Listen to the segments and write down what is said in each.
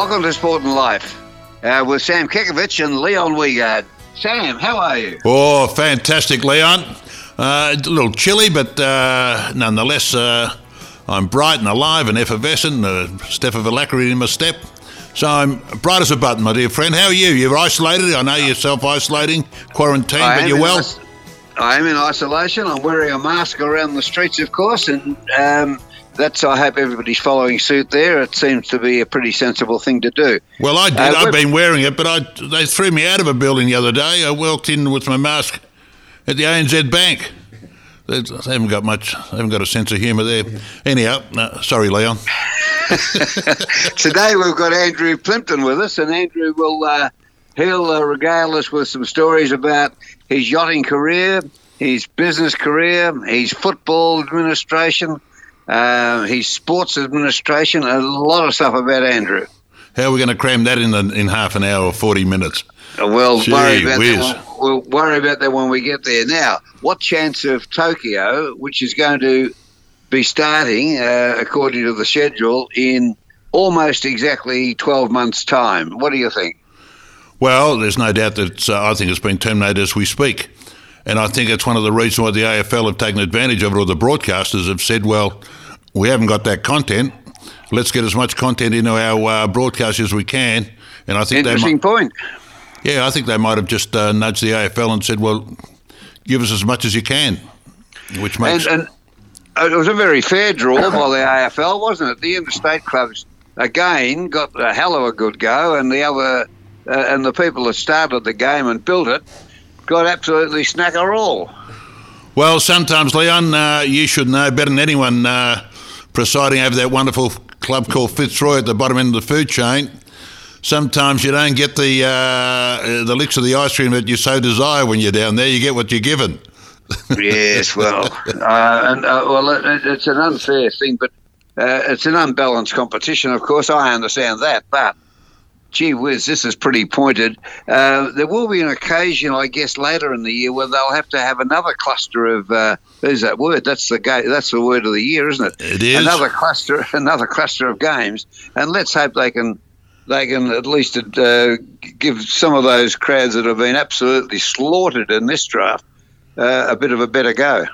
Welcome to Sport and Life uh, with Sam Kekovich and Leon Wiegard. Sam, how are you? Oh, fantastic, Leon. Uh, a little chilly, but uh, nonetheless, uh, I'm bright and alive and effervescent, a step of alacrity in my step. So I'm bright as a button, my dear friend. How are you? You're isolated. I know you're self-isolating, quarantined, I but you're well. is- I am in isolation. I'm wearing a mask around the streets, of course, and um, that's. I hope everybody's following suit there. It seems to be a pretty sensible thing to do. Well, I did. Uh, I've been wearing it, but I, they threw me out of a building the other day. I walked in with my mask at the ANZ Bank. They they haven't got much. They haven't got a sense of humour there. Anyhow, no, sorry, Leon. Today we've got Andrew Plimpton with us, and Andrew will uh, he'll uh, regale us with some stories about his yachting career, his business career, his football administration, uh, his sports administration, a lot of stuff about Andrew. How are we going to cram that in the, in half an hour or forty minutes? We'll Gee worry about whiz. that. When, we'll worry about that when we get there. Now, what chance of Tokyo, which is going to be starting uh, according to the schedule in almost exactly twelve months' time? What do you think? Well, there's no doubt that uh, I think it's been terminated as we speak. And I think it's one of the reasons why the AFL have taken advantage of it, or the broadcasters have said, well, we haven't got that content. Let's get as much content into our uh, broadcast as we can. And I think they Interesting might, point. yeah, I think they might have just uh, nudged the AFL and said, well, give us as much as you can, which makes And, and it was a very fair draw by the AFL, wasn't it? The interstate clubs again got a hell of a good go, and the other uh, and the people that started the game and built it got absolutely snacker all. Well, sometimes, Leon, uh, you should know better than anyone uh, presiding over that wonderful club called Fitzroy at the bottom end of the food chain. Sometimes you don't get the uh, the licks of the ice cream that you so desire when you're down there. You get what you're given. yes, well, uh, and uh, well, it, it's an unfair thing, but uh, it's an unbalanced competition. Of course, I understand that, but gee whiz, this is pretty pointed. Uh, there will be an occasion, I guess, later in the year where they'll have to have another cluster of. Uh, there's that word. That's the ga- That's the word of the year, isn't it? It is. another cluster. Another cluster of games, and let's hope they can. They can at least uh, give some of those crowds that have been absolutely slaughtered in this draft uh, a bit of a better go.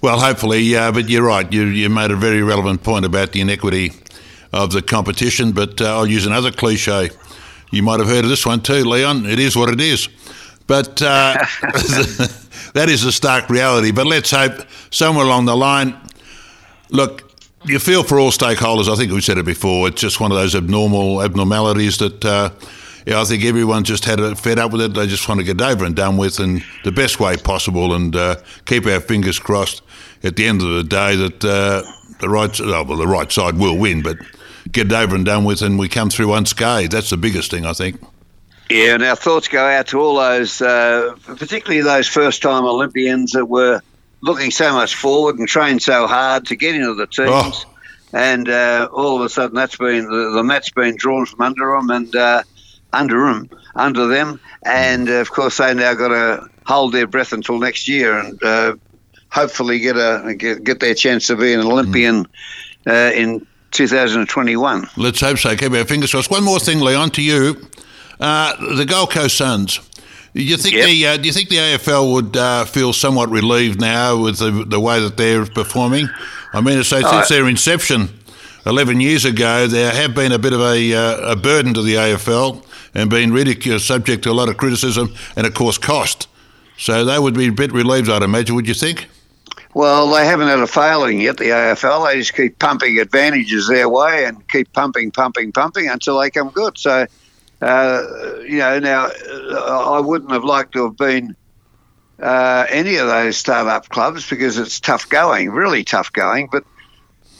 Well, hopefully, uh, but you're right. You, you made a very relevant point about the inequity of the competition. But uh, I'll use another cliche. You might have heard of this one too, Leon. It is what it is. But uh, that is the stark reality. But let's hope somewhere along the line, look, you feel for all stakeholders. I think we said it before. It's just one of those abnormal abnormalities that uh, yeah, I think everyone just had it fed up with it. They just want to get over and done with in the best way possible and uh, keep our fingers crossed at the end of the day that uh, the right oh, well the right side will win, but get it over and done with and we come through unscathed. That's the biggest thing I think. Yeah, and our thoughts go out to all those, uh, particularly those first-time Olympians that were looking so much forward and trained so hard to get into the teams. Oh. And uh, all of a sudden, that's been the, the mat's been drawn from under them and uh, under them, under them, and uh, of course they now got to hold their breath until next year and uh, hopefully get a get, get their chance to be an Olympian uh, in 2021. Let's hope so. Keep our fingers crossed. One more thing, Leon, to you. Uh, the Gold Coast Suns. Do you think Yep. the uh, Do you think the AFL would uh, feel somewhat relieved now with the, the way that they're performing? I mean, to say since Oh, their inception, eleven years ago, there have been a bit of a, uh, a burden to the AFL and been ridiculed, subject to a lot of criticism and, of course, cost. So they would be a bit relieved, I'd imagine. Would you think? Well, they haven't had a failing yet, the AFL. They just keep pumping advantages their way and keep pumping, pumping, pumping until they come good. So, uh, you know, now uh, I wouldn't have liked to have been uh, any of those start-up clubs because it's tough going, really tough going. But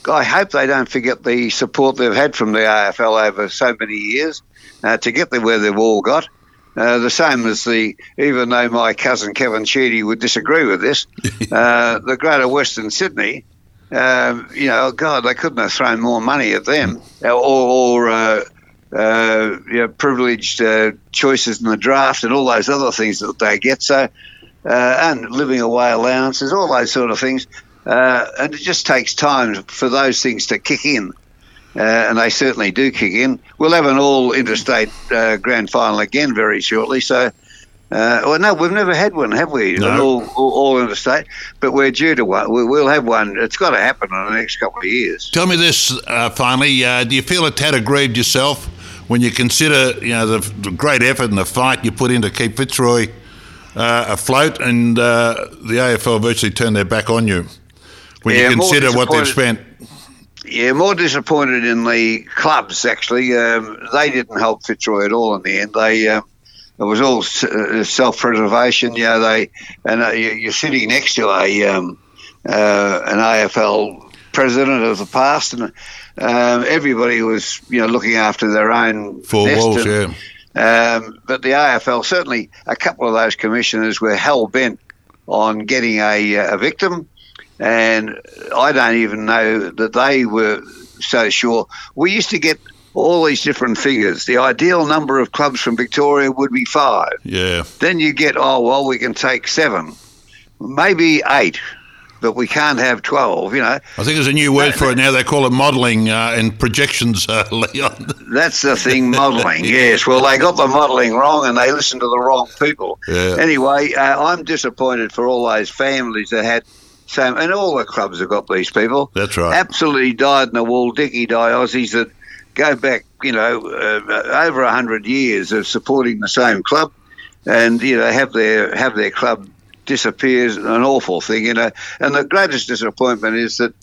I hope they don't forget the support they've had from the AFL over so many years uh, to get them where they've all got. Uh, the same as the, even though my cousin Kevin Sheedy would disagree with this, uh, the Greater Western Sydney, um, you know, God, they couldn't have thrown more money at them or, or uh, uh, you know, privileged uh, choices in the draft and all those other things that they get. So, uh, and living away allowances, all those sort of things. Uh, and it just takes time for those things to kick in. Uh, and they certainly do kick in. We'll have an all interstate uh, grand final again very shortly. So, uh, well, no, we've never had one, have we? No. An all, all, all interstate, but we're due to one. We, we'll have one. It's got to happen in the next couple of years. Tell me this uh, finally. Uh, do you feel a tad aggrieved yourself when you consider you know the, the great effort and the fight you put in to keep Fitzroy uh, afloat, and uh, the AFL virtually turned their back on you when Yeah, you consider what they've spent? Yeah, more disappointed in the clubs actually. Um, they didn't help Fitzroy at all in the end. They um, it was all uh, self-preservation. You know, they and uh, you- you're sitting next to a um, uh, an AFL president of the past, and um, everybody was you know looking after their own Four walls, yeah. um, but the AFL certainly a couple of those commissioners were hell bent on getting a, uh, a victim, and I don't even know that they were so sure. We used to get all these different figures. The ideal number of clubs from Victoria would be five. Yeah. Then you get oh well, we can take seven, maybe eight, but we can't have twelve. You know, I think there's a new word for it now. They call it modelling uh, and projections, uh, Leon. That's the thing, modelling. yes. Well, they got the modelling wrong and they listened to the wrong people. Yeah. Anyway, uh, I'm disappointed for all those families that had same, and all the clubs have got these people. That's right. Absolutely dyed in the wool, Dicky die Aussies that go back, you know, uh, over a hundred years of supporting the same club, and you know have their have their club disappears. An awful thing, you know. And the greatest disappointment is that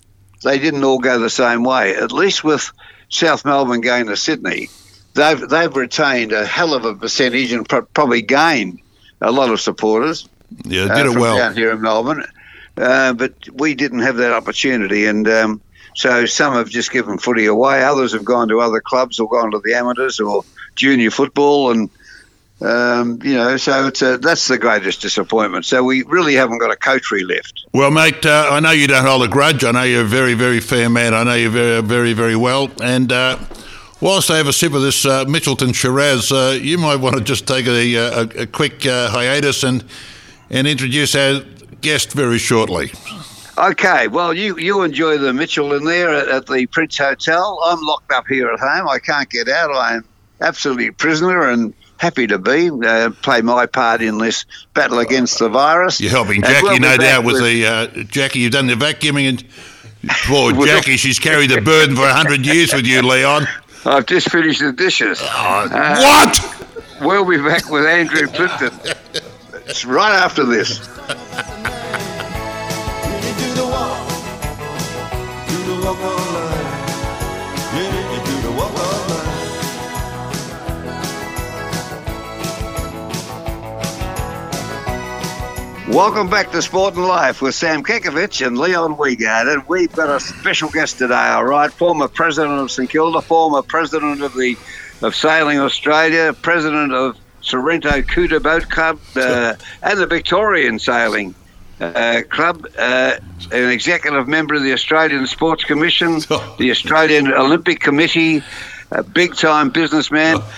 they didn't all go the same way. At least with South Melbourne going to Sydney, they've they've retained a hell of a percentage and pro- probably gained a lot of supporters Yeah, uh, did it well. down here in Melbourne. Uh, but we didn't have that opportunity, and um, so some have just given footy away. Others have gone to other clubs or gone to the amateurs or junior football, and um, you know, so a, that's the greatest disappointment. So we really haven't got a coterie left. Well, mate, uh, I know you don't hold a grudge. I know you're a very, very fair man. I know you very, very, very well. And uh, whilst I have a sip of this uh, Mitchelton Shiraz, uh, you might want to just take a, a, a quick uh, hiatus and and introduce our guest very shortly. Okay, well, you, you enjoy the Mitchell in there at, at the Prince Hotel. I'm locked up here at home. I can't get out. I'm absolutely a prisoner and happy to be, uh, play my part in this battle against the virus. You're helping Jackie, we'll no doubt, with the uh, Jackie. You've done the vacuuming, and poor Jackie, she's carried the burden for hundred years with you, Leon. I've just finished the dishes. Uh, what? We'll be back with Andrew Plimpton. It's right after this. Welcome back to Sport and Life with Sam Kekovich and Leon Wiegard. And we've got a special guest today, all right? Former president of St Kilda, former president of the of Sailing Australia, president of Sorrento Couta Boat Club, uh, and the Victorian Sailing uh, Club, uh, an executive member of the Australian Sports Commission, the Australian Olympic Committee, a big time businessman.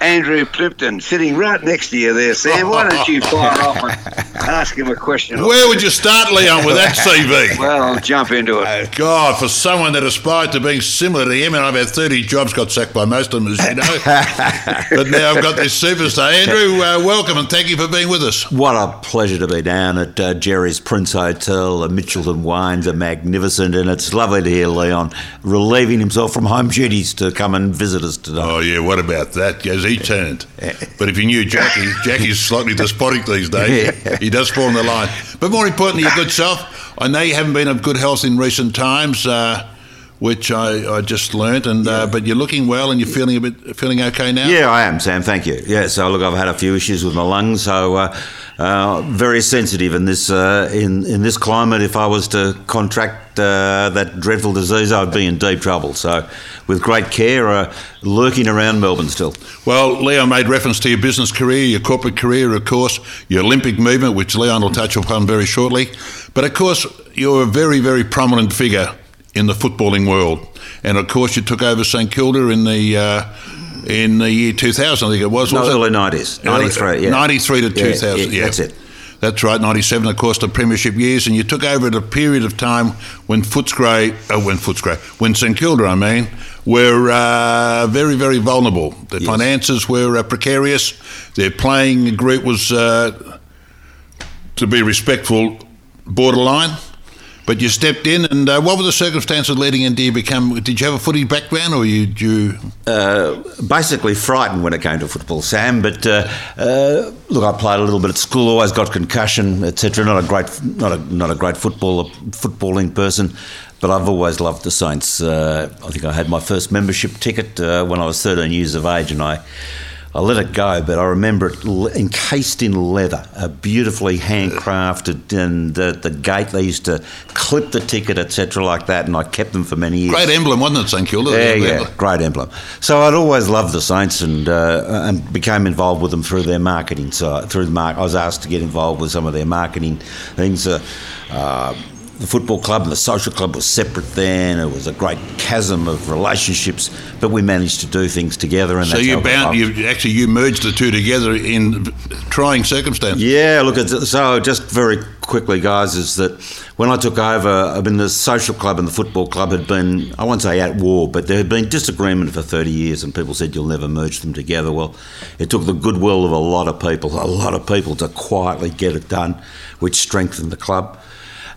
Andrew Plimpton, sitting right next to you there, Sam. Why don't you fire off and ask him a question? Where would you start, Leon, with that CV? Well, I'll jump into it. God, for someone that aspired to being similar to him, and I've had 30 jobs, got sacked by most of them, as you know. but now I've got this superstar. Andrew, uh, welcome and thank you for being with us. What a pleasure to be down at uh, Gerry's Prince Hotel. The Mitchelton wines are magnificent, and it's lovely to hear Leon relieving himself from home duties to come and visit us today. Oh, yeah, what about that? As he turned. But if you knew Jackie, Jackie's slightly despotic these days. He does fall in the line. But more importantly, your good self. I know you haven't been of good health in recent times. Uh, which I, I just learnt, and uh, but you're looking well and you're feeling a bit feeling okay now. Yeah, I am, Sam. Thank you. Yeah, so look, I've had a few issues with my lungs, so uh, uh, very sensitive in this uh, in in this climate. If I was to contract uh, that dreadful disease, I'd be in deep trouble. So, with great care, uh, lurking around Melbourne still. Well, Leon made reference to your business career, your corporate career, of course, your Olympic movement, which Leon will touch upon very shortly. But of course, you're a very, very prominent figure in the footballing world, and of course, you took over St Kilda in the. In the year 2000, I think it was. No, was it? early 90s, 93, yeah. 93 to Yeah, 2000, yeah. That's it. That's right, 97, of course, the premiership years, and you took over at a period of time when Footscray, uh, when Footscray, when St Kilda, I mean, were uh, very, very vulnerable. The finances were uh, precarious. Their playing group was, uh, to be respectful, borderline. But you stepped in, and uh, what were the circumstances leading into you become? Did you have a footy background, or you? you Uh, basically frightened when it came to football, Sam. But uh, uh, look, I played a little bit at school. Always got concussion, etc. Not a great, not a not a great footballer, footballing person. But I've always loved the Saints. Uh, I think I had my first membership ticket uh, when I was 13 years of age, and I. I let it go, but I remember it encased in leather, uh, beautifully handcrafted, and the, the gate they used to clip the ticket, etc., like that, and I kept them for many years. great emblem, wasn't it, St Kilda? Yeah, yeah, great emblem. So I'd always loved the Saints and uh, and became involved with them through their marketing. So through the mark, I was asked to get involved with some of their marketing things. Uh, uh, the football club and the social club was separate then. It was a great chasm of relationships, but we managed to do things together. And So you bound, you actually you merged the two together in trying circumstances. Yeah, look, so just very quickly, guys, is that when I took over, I mean, the social club and the football club had been, I won't say at war, but there had been disagreement for 30 years, and people said you'll never merge them together. Well, it took the goodwill of a lot of people, a lot of people to quietly get it done, which strengthened the club.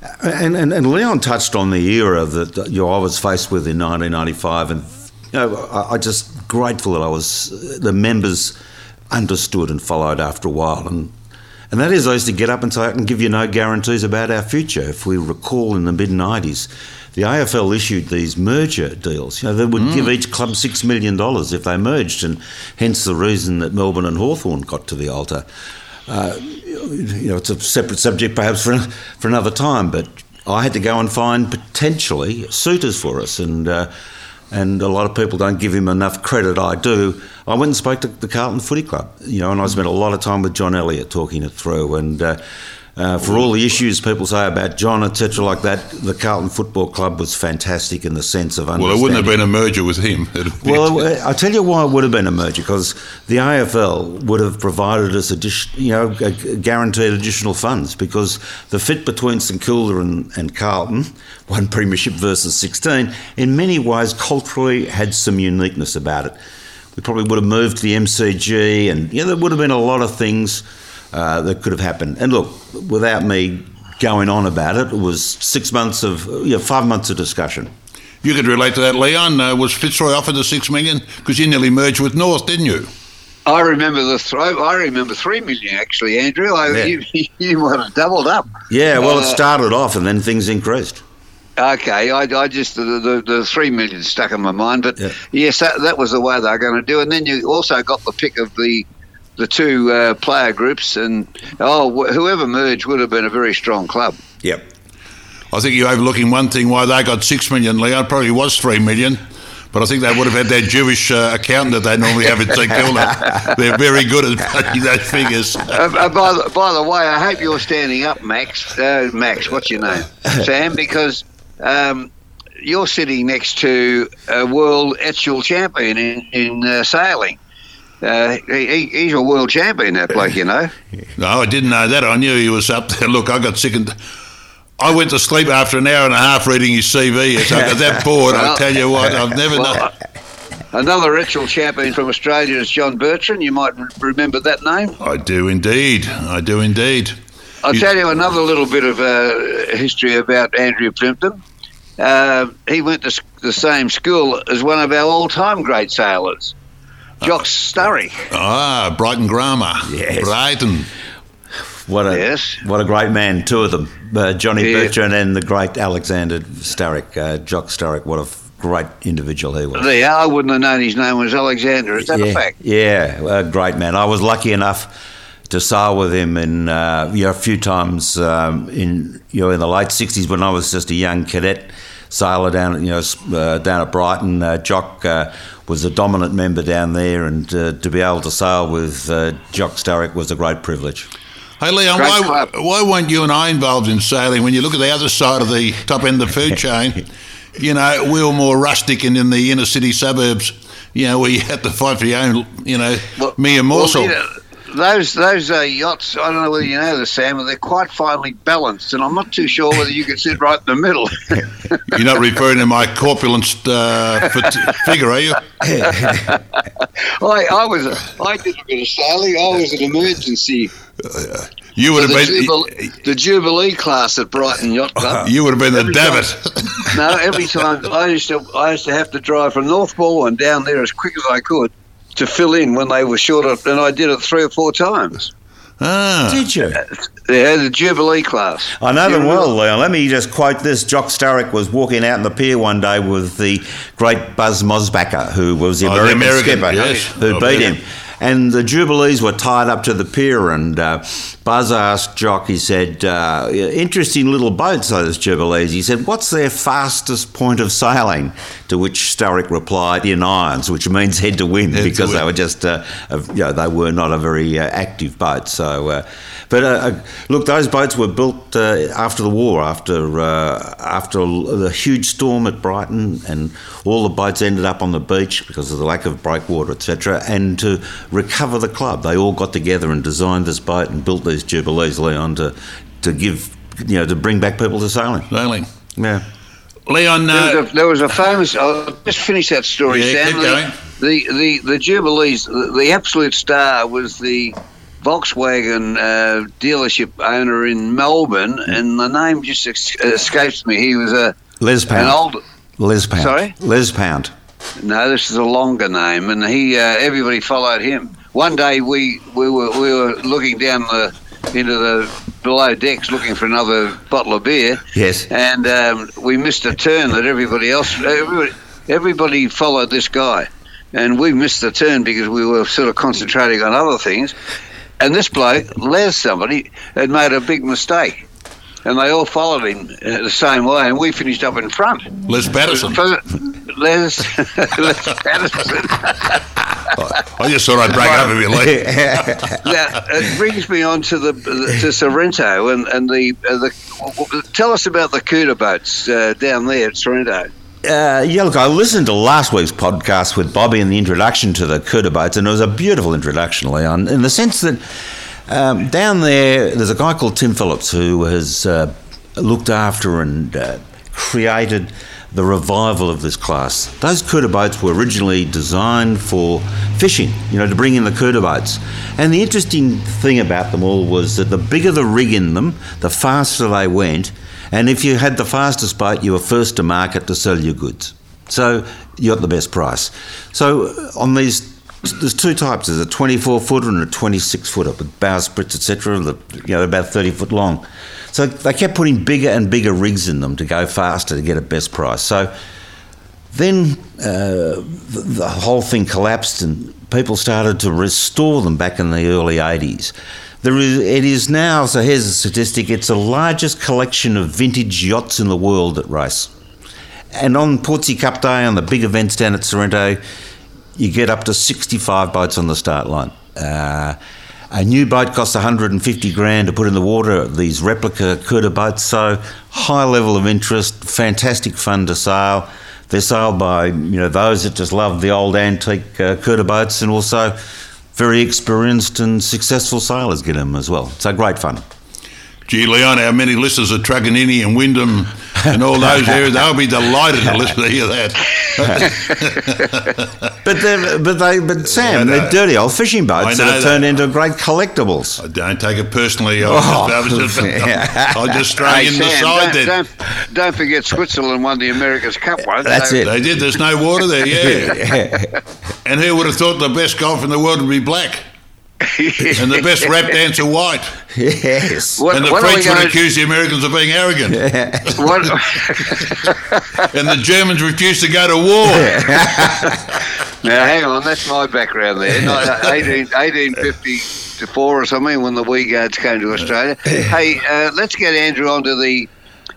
Uh, and, and, and Leon touched on the era that you know, I was faced with in 1995, and you know, I, I just grateful that I was the members understood and followed after a while, and and that is I used to get up and say I can give you no guarantees about our future. If we recall in the mid 90s, the AFL issued these merger deals. You know, they would give mm. each club six million dollars if they merged, and hence the reason that Melbourne and Hawthorn got to the altar uh, you know, it's a separate subject perhaps for, for another time, but I had to go and find potentially suitors for us, and uh, and a lot of people don't give him enough credit. I do. I went and spoke to the Carlton Footy Club, you know, and I spent a lot of time with John Elliott talking it through, and. Uh, uh, for all the issues people say about John, etc., like that, the Carlton Football Club was fantastic in the sense of understanding. Well, it wouldn't have been a merger with him. Well, uh, I tell you why it would have been a merger because the AFL would have provided us, addition, you know, gu- guaranteed additional funds because the fit between St Kilda and, and Carlton, one premiership versus 16, in many ways culturally had some uniqueness about it. We probably would have moved to the MCG, and you know, there would have been a lot of things uh, that could have happened. And look, without me going on about it, it was six months of, you know, five months of discussion. you could relate to that, Leon. Uh, was Fitzroy offered the six million because you nearly merged with North, didn't you? I remember the throw. I remember three million actually, Andrew. I, Yeah. you, you might have doubled up. Yeah, well, it Uh, started off and then things increased. Okay, I, I just the, the the three million stuck in my mind, but Yeah. yes, that, that was the way they were going to do. And then you also got the pick of the the two uh, player groups, and oh, wh- whoever merged would have been a very strong club. Yep. I think you're overlooking one thing why they got six million, Leon. Probably was three million. But I think they would have had that Jewish uh, accountant that they normally have at St Kilda. They're very good at punching those figures. Uh, uh, by, the, by the way, I hope you're standing up, Max. Uh, Max, what's your name? Sam, because um, you're sitting next to a world Etchells champion in, in uh, sailing. Uh, he, he- he's a world champion, that bloke, you know. No, I didn't know that. I knew he was up there. Look, I got sick and. I went to sleep after an hour and a half reading his CV. So I got that bored. I Well- tell you what, I've never known. Another ritual champion from Australia is John Bertrand. You might remember that name. I do indeed. I do indeed. I'll You- tell you another little bit of uh, history about Andrew Plimpton. Uh, he went to the same school as one of our all-time great sailors, Jock Sturrock. Ah, Brighton Grammar. Yes. Brighton. What a Yes. what a great man. Two of them, uh, Johnny Yeah. Bertrand and the great Alexander Sturrock, uh, Jock Sturrock. What a f- great individual he was. There, I wouldn't have known his name was Alexander. Is that yeah, a fact? Yeah, a great man. I was lucky enough to sail with him in uh, you know, a few times um, in you know in the late '60s when I was just a young cadet sailor down at you know uh, down at Brighton. Uh, Jock uh, was a dominant member down there, and uh, to be able to sail with uh, Jock Sturrock was a great privilege. Hey, Leon, why, why weren't you and I involved in sailing? When you look at the other side of the top end of the food chain, you know, we were more rustic and in the inner city suburbs, you know, where you had to fight for your own, you know, mere morsel. Well, those those uh, yachts. I don't know whether you know this, Sam, but they're quite finely balanced, and I'm not too sure whether you could sit right in the middle. You're not referring to my corpulent uh, figure, are you? I, I was a, I did a bit of sailing. I was an emergency. You would The, have been. Jubilee, the Jubilee class at Brighton Yacht Club. You would have been the Every time- davit. no, every time I used to I used to have to drive from North and down there as quick as I could to fill in when they were short of, and I did it three or four times. ah, Did you? Yeah, the Jubilee class. I know them well, Leon. Let me just quote this. Jock Sturrock was walking out in the pier one day with the great Buzz Mosbacher, who was the Oh, the American, American, skipper yes. who Oh, beat yeah. him. And the Jubilees were tied up to the pier, and uh, Buzz asked Jock, he said, uh, interesting little boats, those Jubilees. He said, what's their fastest point of sailing? To which Sturrock replied, in irons, which means head to wind, Head to because they were just, uh, you know, they were not a very uh, active boat. So, uh, but uh, look, those boats were built uh, after the war, after uh, after the huge storm at Brighton, and all the boats ended up on the beach because of the lack of breakwater, etc. And to recover the club, they all got together and designed this boat and built these Jubilees, Leon, to to give, you know, to bring back people to sailing. sailing. Yeah. Leon, There uh, was, a, there was a famous. I'll just finish that story, Yeah, Sam. keep going. The, the the Jubilees. The, the absolute star was the Volkswagen uh, dealership owner in Melbourne, and the name just ex- escapes me. He was a Les an Pound. old. Les Pound. Sorry? Les Pound. No, this is a longer name, and he uh, everybody followed him. One day we, we were we were looking down the into the below decks looking for another bottle of beer. Yes. and um, we missed a turn that everybody else everybody, everybody followed this guy, and we missed the turn because we were sort of concentrating on other things. And this bloke, Les, somebody, had made a big mistake, and they all followed him uh, the same way, and we finished up in front. Les Patterson. Les, Les Patterson. I just thought I'd break up a bit Lee. now, it brings me on to the to Sorrento and and the uh, the. Tell us about the Couta boats uh, down there at Sorrento. Uh, yeah, look, I listened to last week's podcast with Bobby in the introduction to the Couta boats, and it was a beautiful introduction, Leon, in the sense that um, down there, there's a guy called Tim Phillips who has uh, looked after and uh, created the revival of this class. Those Couta boats were originally designed for fishing, you know, to bring in the Couta boats. And the interesting thing about them all was that the bigger the rig in them, the faster they went. And if you had the fastest boat, you were first to market to sell your goods. So you got the best price. So on these, there's two types. There's a 24 footer and a 26 footer with bow bowsprits, etc. You know, about 30 foot long. So they kept putting bigger and bigger rigs in them to go faster to get a best price. So then uh, the, the whole thing collapsed and people started to restore them back in the early 80s. There is, it is now, so here's a statistic, it's the largest collection of vintage yachts in the world that race. And on Portsea Cup Day, on the big events down at Sorrento, you get up to 65 boats on the start line. Uh, a new boat costs 150 grand to put in the water, these replica Couta boats, so high level of interest, fantastic fun to sail. They're sailed by you know those that just love the old antique uh, boats and also very experienced and successful sailors get them as well. So great fun. Gee, Leon, how many listeners are Truganina and Wyndham and all those areas? They'll be delighted to listen to hear that. But they but they but Sam, they're dirty old fishing boats I that know have that. turned into great collectibles. I don't take it personally. I was Oh, just, I was just, yeah. I was just throwing in the side don't, there. don't, don't forget Switzerland won the America's Cup once. That's so- it. They did. There's no water there, yeah. And who would have thought the best golf in the world would be black? And the best rap dancer white? yes. What, And the what are we French would going accuse the Americans of being arrogant. what, And the Germans refused to go to war. Now, hang on, that's my background there. No, 18, 1854 or something when the Wiegards came to Australia. Hey, uh, let's get Andrew onto the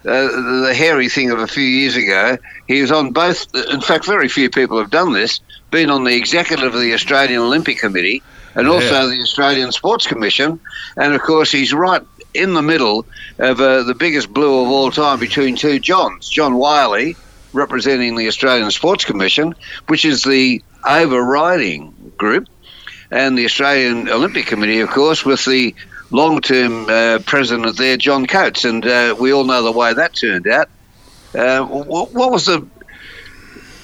uh, the hairy thing of a few years ago. He was on both, in fact, very few people have done this, been on the executive of the Australian Olympic Committee and also the Australian Sports Commission. And of course, he's right in the middle of uh, the biggest blue of all time between two Johns John Wylie, representing the Australian Sports Commission, which is the overriding group, and the Australian Olympic Committee, of course, with the long-term uh, president there, John Coates, and uh, we all know the way that turned out. Uh, what was the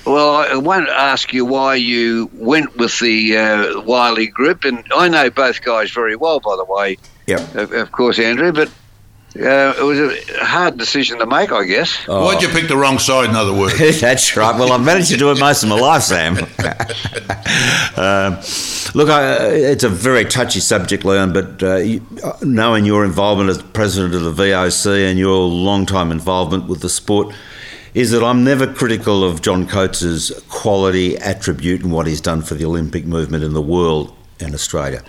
well, I won't ask you why you went with the uh, Wylie group, and I know both guys very well, by the way. Yep. Of, of course, Andrew, but uh, it was a hard decision to make, I guess. Why'd you pick the wrong side, in other words? That's right. Well, I've managed to do it most of my life, Sam. um, look, I, it's a very touchy subject, Leon, but uh, you, uh, knowing your involvement as president of the VOC and your long-time involvement with the sport, is that I'm never critical of John Coates's quality attribute and what he's done for the Olympic movement in the world and Australia.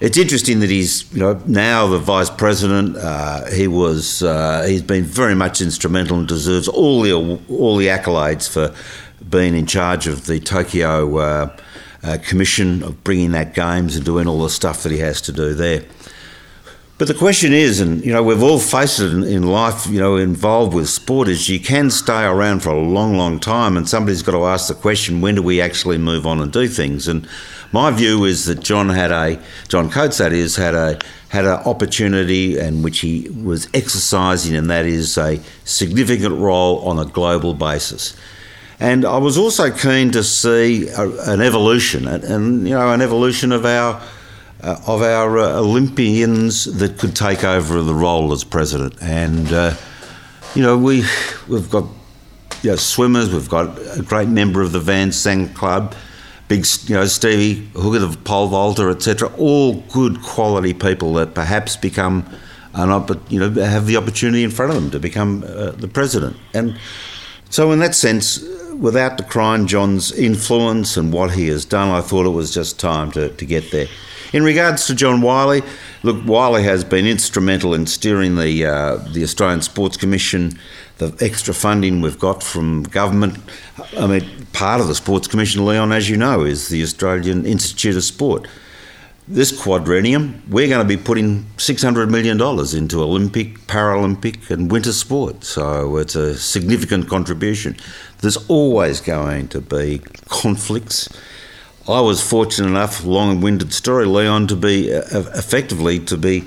It's interesting that he's, you know, now the vice president. Uh, he was, uh, he's been very much instrumental and deserves all the all the accolades for being in charge of the Tokyo uh, uh, Commission of bringing that games and doing all the stuff that he has to do there. But the question is, and you know, we've all faced it in, in, life, you know, involved with sport, is you can stay around for a long, long time, and somebody's got to ask the question, when do we actually move on and do things? And my view is that John had a, John Coates, that is, had a had an opportunity and which he was exercising, and that is a significant role on a global basis. And I was also keen to see a, an evolution, and, and you know, an evolution of our uh, of our uh, Olympians that could take over the role as president. And uh, you know, we we've got you know, swimmers. We've got a great member of the Van Sang Club, big you know Stevie Hooker, the pole vaulter, etc. All good quality people that perhaps become an opp- you know have the opportunity in front of them to become uh, the president. And so, in that sense. Without decrying John's influence and what he has done, I thought it was just time to, to get there. In regards to John Wylie, look, Wylie has been instrumental in steering the uh, the Australian Sports Commission, the extra funding we've got from government. I mean, part of the Sports Commission, Leon, as you know, is the Australian Institute of Sport. This quadrennium, we're going to be putting $600 million into Olympic, Paralympic, and winter sport. So it's a significant contribution. There's always going to be conflicts I was fortunate enough, long-winded story, Leon, to be uh, effectively to be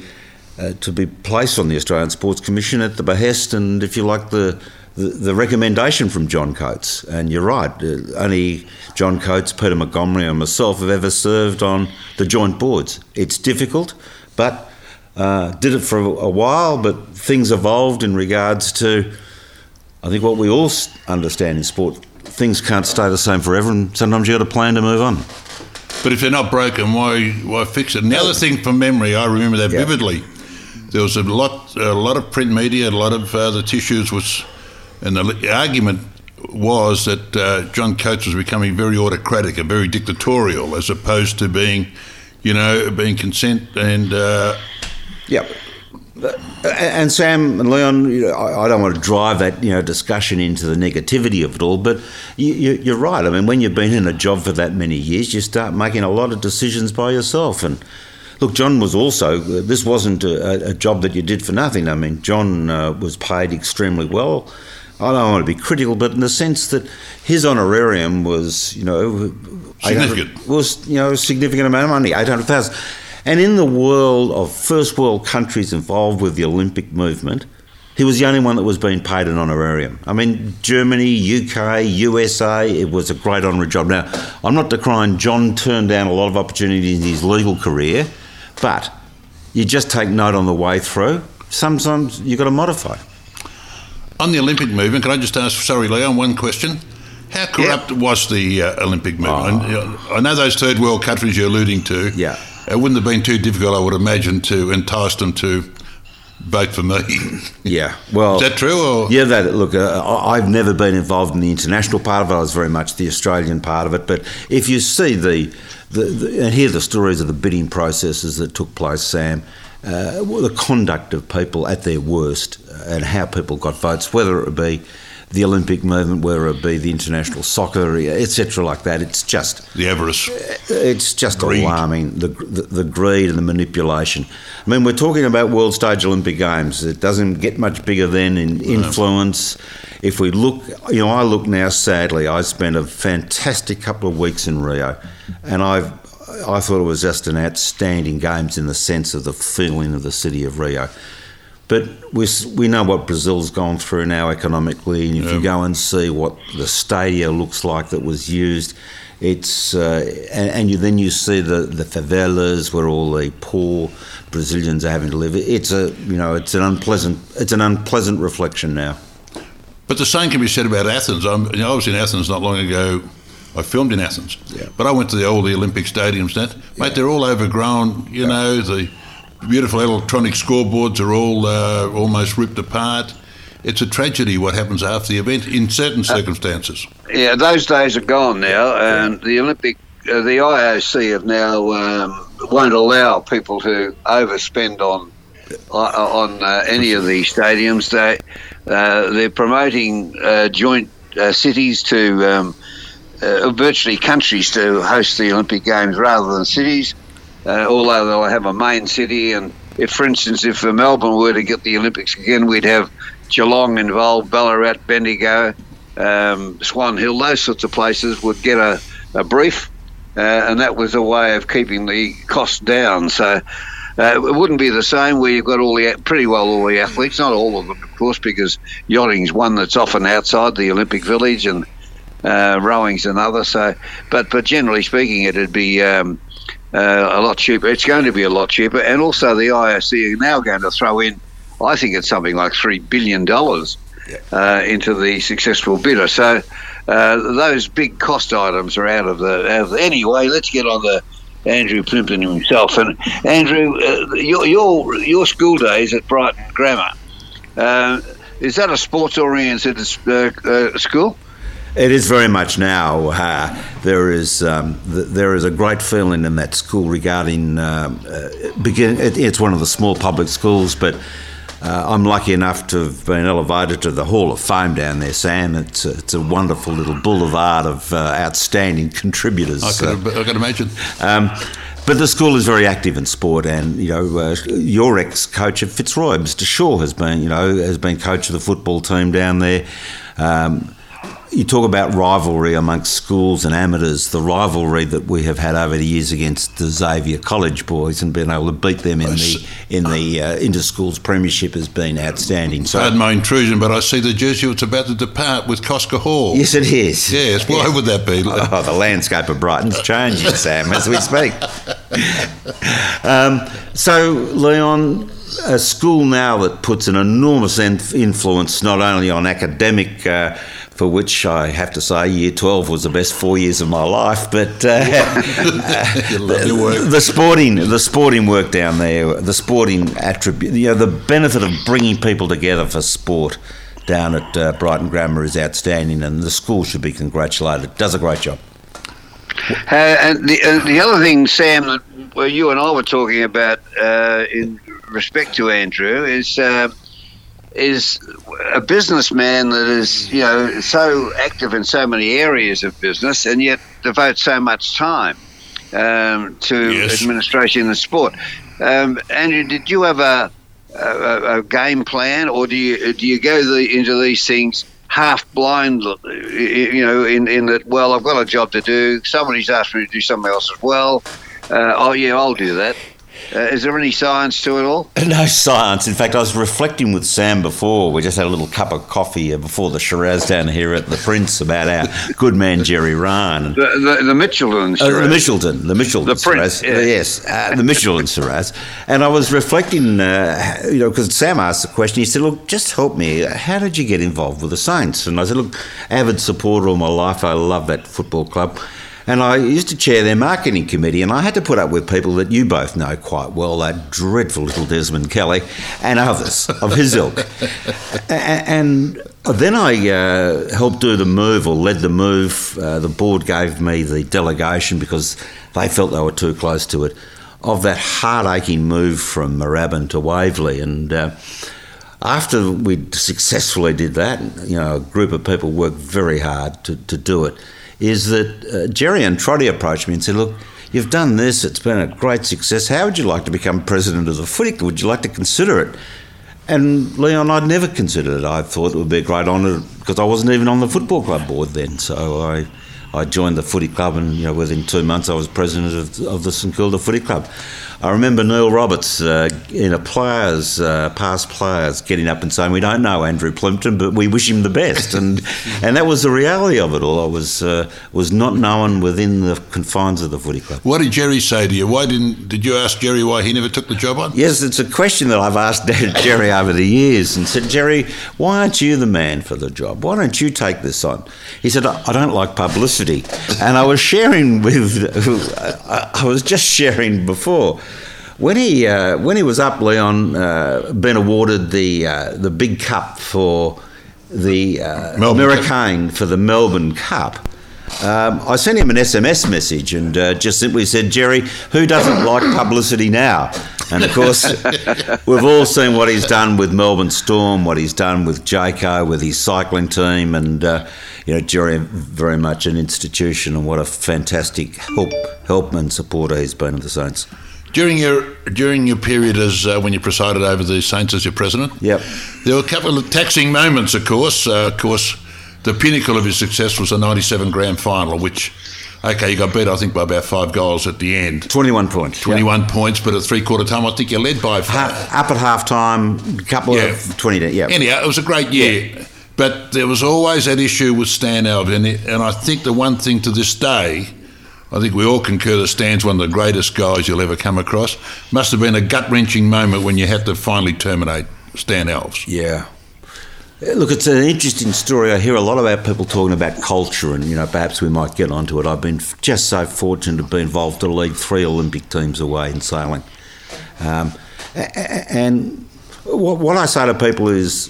uh, to be placed on the Australian Sports Commission at the behest and, if you like, the the, the recommendation from John Coates. And you're right, uh, only John Coates, Peter Montgomery, and myself have ever served on the joint boards. It's difficult, but uh, did it for a while. But things evolved in regards to, I think, what we all understand in sport things can't stay the same forever, and sometimes you got to plan to move on. But if they're not broken, why why fix it? And the other thing from memory, I remember that yeah. vividly. There was a lot a lot of print media, a lot of uh, the tissues was, and the argument was that uh, John Coates was becoming very autocratic and very dictatorial, as opposed to being, you know, being consent and. Uh, yeah. And Sam and Leon, you know, I don't want to drive that you know discussion into the negativity of it all, but you, are right. I mean, when you've been in a job for that many years, you start making a lot of decisions by yourself. And look, John was also. This wasn't a, a job that you did for nothing. I mean, John uh, was paid extremely well. I don't want to be critical, but in the sense that his honorarium was, you know, significant. Was you know a significant amount of money, eight hundred thousand. And in the world of first world countries involved with the Olympic movement, he was the only one that was being paid an honorarium. I mean, Germany, UK, USA, it was a great honorary job. Now, I'm not decrying John turned down a lot of opportunities in his legal career, but you just take note on the way through. Sometimes you've got to modify. On the Olympic movement, can I just ask, sorry, Leon, one question? How corrupt was the uh, Olympic movement? Oh. I know those third world countries you're alluding to. Yeah it wouldn't have been too difficult, I would imagine, to entice them to vote for me. Yeah, well, is that true? Or? Yeah, that look, uh, I've never been involved in the international part of it. I was very much the Australian part of it. But if you see the, the, the and hear the stories of the bidding processes that took place, Sam, uh, the conduct of people at their worst, uh, and how people got votes, whether it be the Olympic movement, whether it be the international soccer, etc., like that. It's just the avarice. Uh, it's just greed. alarming the, the, the greed and the manipulation. I mean, we're talking about world stage Olympic games. It doesn't get much bigger than in influence. No. If we look, you know, I look now. Sadly, I spent a fantastic couple of weeks in Rio, and I've I thought it was just an outstanding games in the sense of the feeling of the city of Rio. But we, we know what Brazil's gone through now economically, and if you go and see what the stadia looks like that was used, it's uh, and, and you then you see the, the favelas where all the poor Brazilians are having to live. It's a you know it's an unpleasant it's an unpleasant reflection now. But the same can be said about Athens. I'm, you know, I was in Athens not long ago. I filmed in Athens, Yeah. but I went to the old Olympic stadiums. That mate, they're all overgrown. You know, the beautiful electronic scoreboards are all uh, almost ripped apart. It's a tragedy what happens after the event in certain circumstances. Yeah, those days are gone now, and the Olympic, uh, the IOC have now um, won't allow people to overspend on uh, on uh, any of these stadiums. They uh, they're promoting uh, joint uh, cities to um, uh, virtually countries to host the Olympic Games rather than cities. Uh, although they'll have a main city, and if, for instance, if Melbourne were to get the Olympics again, we'd have Geelong involved, Ballarat, Bendigo, um, Swan Hill, those sorts of places would get a, a brief, uh, and that was a way of keeping the cost down. So uh, it wouldn't be the same where you've got all the pretty well all the athletes, not all of them, of course, because yachting's one that's often outside the Olympic Village and uh, rowing's another. So, but but generally speaking, it'd be. Um, uh, a lot cheaper. It's going to be a lot cheaper, and also the IOC are now going to throw in. I think it's something like three billion dollars uh, into the successful bidder. So uh, those big cost items are out of the. Out of the anyway, let's get on the Andrew Plimpton himself. And Andrew, uh, your your your school days at Brighton Grammar. Uh, is that a sports-oriented uh, uh, school? It is very much now. Uh, there is um, th- there is a great feeling in that school regarding. Um, uh, begin, it, it's one of the small public schools, but uh, I'm lucky enough to have been elevated to the Hall of Fame down there, Sam. It's a, it's a wonderful little boulevard of uh, outstanding contributors. I Uh, can, I can imagine. um, but the school is very active in sport, and you know uh, your ex-coach at Fitzroy, Mr. Shaw, has been you know has been coach of the football team down there. Um, you talk about rivalry amongst schools and amateurs. The rivalry that we have had over the years against the Xavier College boys and being able to beat them in the in the uh, inter-schools premiership has been outstanding. So Pardon my intrusion, but I see the Jesuits about to depart with Kostka Hall. yes, it is. Yes, why would that be? Oh, the landscape of Brighton's changing, Sam, as we speak. Um, so, Leon, a school now that puts an enormous inf- influence not only on academic, uh, for which I have to say year 12 was the best four years of my life, but uh, You work. the sporting, the sporting work down there, the sporting attribute, you know, the benefit of bringing people together for sport down at uh, Brighton Grammar is outstanding, and the school should be congratulated. Does a great job. Uh, and the, uh, the other thing, Sam, that well, you and I were talking about uh, in respect to Andrew is uh, is a businessman that is you know so active in so many areas of business and yet devotes so much time um, to Yes. administration and sport. Um, Andrew, did you have a, a, a game plan, or do you do you go the, into these things half blind? You know, in in that well, I've got a job to do. Somebody's asked me to do something else as well. Uh, oh yeah, I'll do that. Uh, is there any science to it all? No science. In fact, I was reflecting with Sam before. We just had a little cup of coffee uh, before the Shiraz down here at the Prince about our good man Gerry Ryan. The the, the Mitchelton. Uh, the Shiraz. Mitchelton, the Mitchelton The Prince, Shiraz. yeah. Yes, uh, the Mitchelton Shiraz. And I was reflecting, uh, you know, because Sam asked the question. He said, "Look, just help me. How did you get involved with the Saints?" And I said, "Look, avid supporter all my life. I love that football club." And I used to chair their marketing committee, and I had to put up with people that you both know quite well, that dreadful little Desmond Kelly and others of his ilk. And then I uh, helped do the move or led the move. Uh, the board gave me the delegation because they felt they were too close to it of that heart aching move from Moorabbin to Waverley. And uh, after we successfully did that, you know, a group of people worked very hard to, to do it. Is that uh, Gerry and Trotty approached me and said, Look, you've done this, it's been a great success. How would you like to become president of the footy? club? Would you like to consider it? And Leon, I'd never considered it. I thought it would be a great honour because I wasn't even on the football club board then. So I, I joined the footy club, and you know, within two months, I was president of, of the St Kilda Footy Club. I remember Neil Roberts uh, in a players, uh, past players, getting up and saying, "We don't know Andrew Plimpton, but we wish him the best," and and that was the reality of it all. I was uh, was not known within the confines of the footy club. What did Gerry say to you? Why didn't did you ask Gerry why he never took the job on? Yes, it's a question that I've asked Gerry over the years and said, Gerry, why aren't you the man for the job? Why don't you take this on? He said, I don't like publicity. And I was sharing with, I was just sharing before. When he, uh, when he was up, Leon, uh, been awarded the, uh, the big cup for the uh. Americain for the Melbourne Cup. Um, I sent him an SMS message and uh, just simply said, Gerry, who doesn't like publicity now? And of course, we've all seen what he's done with Melbourne Storm, what he's done with Jayco, with his cycling team, and uh, you know, Gerry very much an institution, and what a fantastic help, help and supporter he's been of the Saints. During your during your period as uh, when you presided over the Saints as your president, Yep. there were a couple of taxing moments. Of course, uh, of course, the pinnacle of his success was the '97 Grand Final, which, okay, you got beat I think by about five goals at the end, 21 points. yep. 21 points, but at three quarter time I think you led by five. Ha- up at half time, a couple Yeah. of 20, yeah. Anyhow, it was a great year. But there was always that issue with Stan Alves, and I think the one thing to this day, I think we all concur that Stan's one of the greatest guys you'll ever come across. Must have been a gut wrenching moment when you had to finally terminate Stan Alves. Yeah. Look, it's an interesting story. I hear a lot about people talking about culture, and you know, perhaps we might get onto it. I've been just so fortunate to be involved to lead three Olympic teams away in sailing, um, and what I say to people is,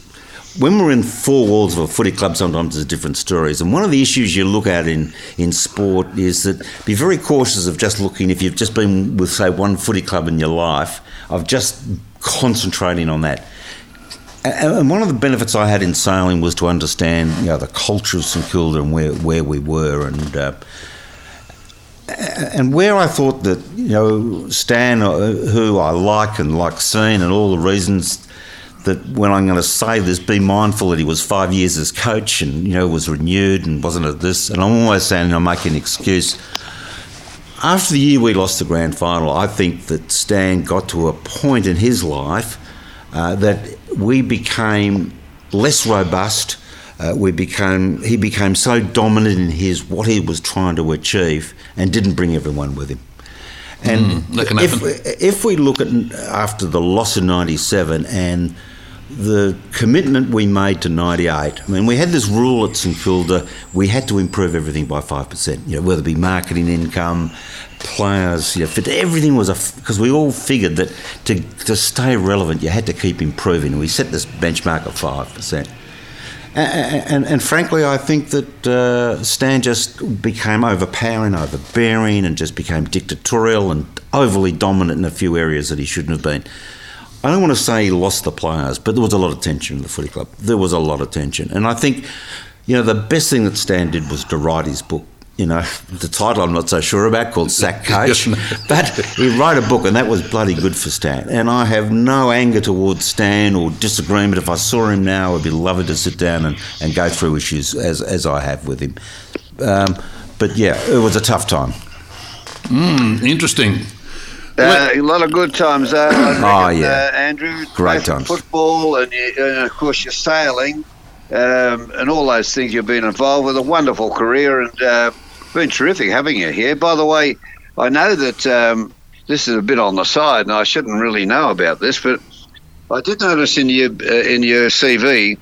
when we're in four walls of a footy club, sometimes there's different stories. And one of the issues you look at in, in sport is that be very cautious of just looking, if you've just been with, say, one footy club in your life, of just concentrating on that. And one of the benefits I had in sailing was to understand, you know, the culture of St Kilda and where, where we were, and uh, and where I thought that you know Stan, uh, who I like and like seeing, and all the reasons that when I'm going to say this, be mindful that he was five years as coach, and you know was renewed and wasn't at this, and I'm always saying I'm making an excuse. After the year we lost the grand final, I think that Stan got to a point in his life uh, that we became less robust. Uh, we became he became so dominant in his what he was trying to achieve and didn't bring everyone with him. And Mm, if, if we look at after the loss of '97 and the commitment we made to 98, I mean, we had this rule at St Kilda, we had to improve everything by 5%, you know, whether it be marketing income, players, you know, fit, everything was a, because we all figured that to, to stay relevant, you had to keep improving. We set this benchmark of 5%. And, and, and frankly, I think that uh, Stan just became overpowering, overbearing, and just became dictatorial and overly dominant in a few areas that he shouldn't have been. I don't want to say he lost the players, but there was a lot of tension in the footy club. There was a lot of tension. And I think, you know, the best thing that Stan did was to write his book. You know, the title I'm not so sure about, called Sack Coach. but he wrote a book, and that was bloody good for Stan. And I have no anger towards Stan or disagreement. If I saw him now, I'd be lovely to sit down and, and go through issues as, as I have with him. Um, but yeah, it was a tough time. Interesting. Uh, a lot of good times, uh, I reckon, Oh, yeah. uh, Andrew. Great times. Football and, you- and of course your sailing um, and all those things you've been involved with. A wonderful career and uh, been terrific having you here. By the way, I know that um, this is a bit on the side, and I shouldn't really know about this, but I did notice in your uh, in your CV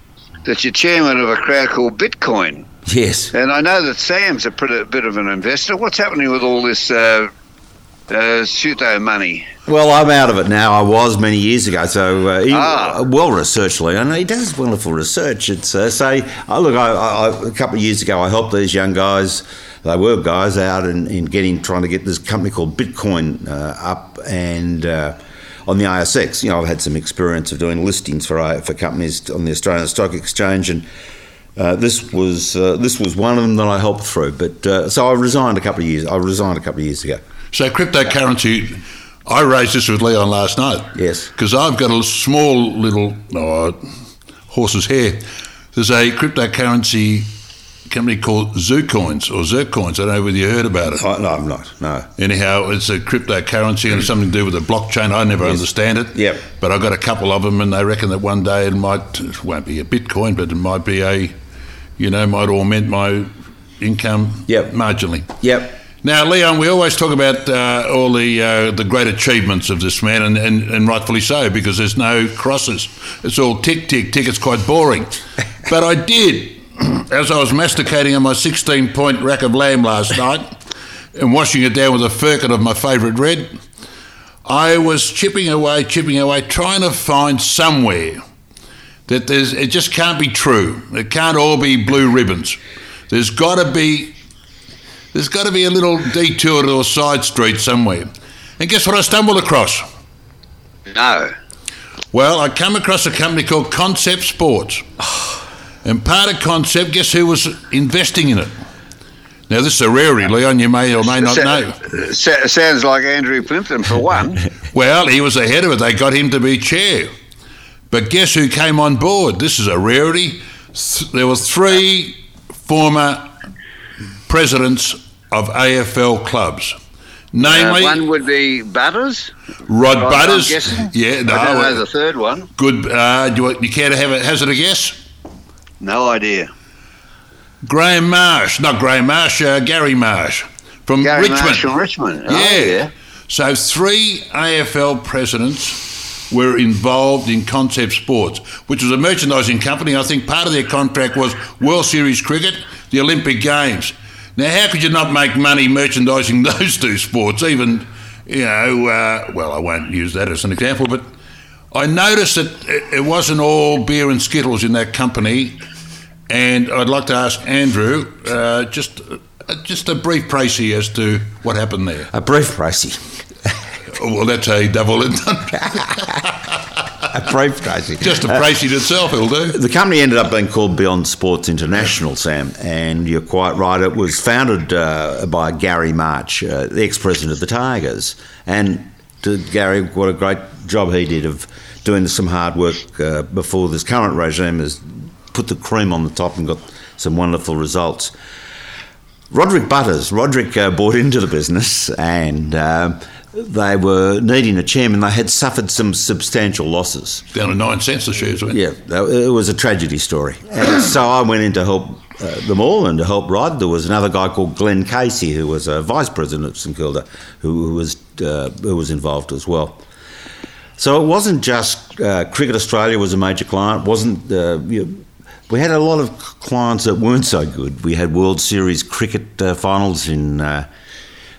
that you're chairman of a crowd called Bitcoin. Yes. And I know that Sam's a pretty, bit of an investor. What's happening with all this uh, uh, pseudo money? Well, I'm out of it now. I was many years ago, so uh, he, Ah. well researched, Leon. He does wonderful research. It's uh, say, oh, look, I, I, a couple of years ago, I helped these young guys. They were guys out in, in getting trying to get this company called Bitcoin uh, up and. Uh, on the ASX, you know, I've had some experience of doing listings for uh, for companies on the Australian Stock Exchange, and uh, this was uh, this was one of them that I helped through. But uh, so I resigned a couple of years. I resigned a couple of years ago. So cryptocurrency, I raised this with Leon last night. Yes. Because I've got a small little oh, horse's hair. There's a cryptocurrency company called Zoocoins or Zircoins. I don't know whether you heard about it. Oh, no, I'm not. No. Anyhow, it's a cryptocurrency and something to do with the blockchain. I never understand it. Yep. But I've got a couple of them, and they reckon that one day it might it won't be a Bitcoin, but it might be a, you know, might augment my income Yep. marginally. Yep. Now, Leon, we always talk about uh, all the uh, the great achievements of this man, and, and, and rightfully so, because there's no crosses. It's all tick, tick, tick. It's quite boring. but I did, as I was masticating on my 16 point rack of lamb last night and washing it down with a firkin of my favourite red, I was chipping away, chipping away, trying to find somewhere that there's, it just can't be true. It can't all be blue ribbons. There's got to be there's got to be a little detour or side street somewhere. And guess what I stumbled across? No. Well, I come across a company called Concept Sports. And part of Concept, guess who was investing in it? Now, this is a rarity, Leon, you may or may not know. sounds like Andrew Plympton for one. Well, he was ahead of it. They got him to be chair. But guess who came on board? This is a rarity. Th- There were three former presidents of AFL clubs. Uh, Namely, one would be Butters. Rod I'm Butters. Yeah, no. I don't know the third one. Good. Uh, do you, you care to have a hazard a guess? No idea. Graham Marsh, not Graham Marsh, uh, Gary Marsh from Gary Richmond. Marsh from Richmond. Oh, yeah. yeah. So three AFL presidents were involved in Concept Sports, which was a merchandising company. I think part of their contract was World Series cricket, the Olympic Games. Now, how could you not make money merchandising those two sports? Even, you know, uh, well, I won't use that as an example, but I noticed that it- it wasn't all beer and skittles in that company, and I'd like to ask Andrew uh, just uh, just a brief précis as to what happened there. A brief. Oh, well, that's a double and A brief Tracy. just a précis itself. It'll do. The company ended up being called Beyond Sports International, Sam, and you're quite right. It was founded uh, by Gary March, uh, the ex-president of the Tigers, and to Gary, what a great job he did of doing some hard work uh, before this current regime has put the cream on the top and got some wonderful results. Roderick Butters, Roderick uh, bought into the business and uh, they were needing a chairman. They had suffered some substantial losses. Down to nine cents the shares went. Yeah, it was a tragedy story. And so I went in to help uh, them all and to help Rod. There was another guy called Glenn Casey, who was a vice president of St Kilda, who, who was uh, who was involved as well. So it wasn't just uh, Cricket Australia was a major client. Wasn't uh, you know, we had a lot of clients that weren't so good. We had World Series cricket uh, finals in.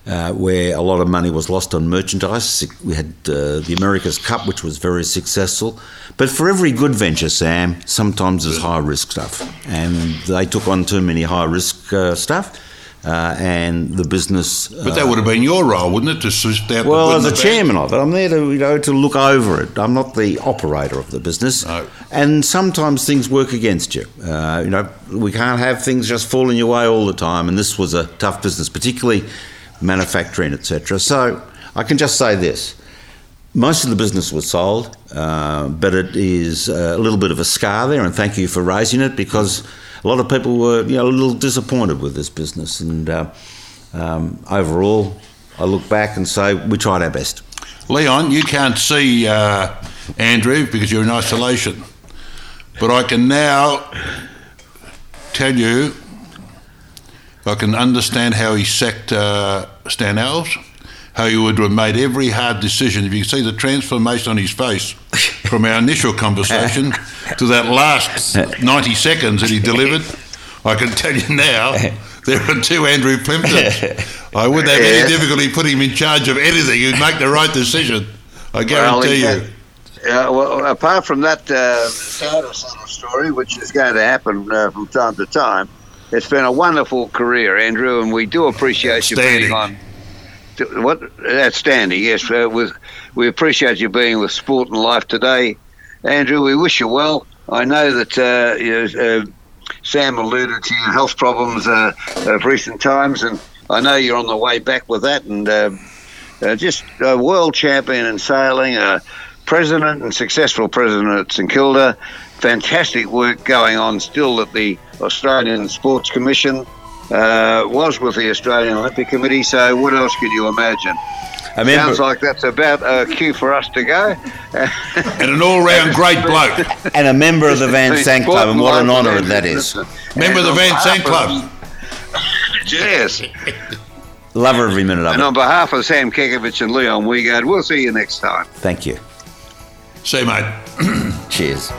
Uh, uh, where a lot of money was lost on merchandise. We had uh, the America's Cup, which was very successful. But for every good venture, Sam, sometimes there's high risk stuff. And they took on too many high risk uh, stuff. Uh, and the business. But that would have been your role, wouldn't it, to sift out Well, as a the chairman of it, I'm there to you know to look over it. I'm not the operator of the business, No. and sometimes things work against you. Uh, you know, we can't have things just falling your way all the time, and this was a tough business, particularly manufacturing, etc. So I can just say this: most of the business was sold, uh, but it is a little bit of a scar there, and thank you for raising it because a lot of people were you know a little disappointed with this business, and uh, um, overall, I look back and say we tried our best. Leon, you can't see uh, Andrew because you're in isolation. But I can now tell you, I can understand how he sacked uh, Stan Alves, how he would have made every hard decision. If you can see the transformation on his face from our initial conversation to that last 90 seconds that he delivered, I can tell you now. There are two Andrew Plymptons. I wouldn't have Yes. any difficulty putting him in charge of anything. He'd make the right decision. I guarantee in you. Uh, well, apart from that uh, sadder sort of story, which is going to happen uh, from time to time, it's been a wonderful career, Andrew, and we do appreciate you being on. What outstanding? Yes, uh, with, we appreciate you being with Sport and Life today, Andrew. We wish you well. I know that uh, you know, uh, Sam alluded to your health problems uh, of recent times, and I know you're on the way back with that. And uh, uh, just a world champion in sailing, a president and successful president at St Kilda, fantastic work going on still at the Australian Sports Commission. Uh, was with the Australian Olympic Committee. So what else could you imagine? A member, Sounds like that's about a cue for us to go. And an all-round great bloke. and a member of the Van Sant Club, and what an honour that is. Member of the Van Sant Club. Yes. Love every minute of And it. And on behalf of Sam Kekovich and Leon Wiegard, we'll see you next time. Thank you. See you, mate. Cheers.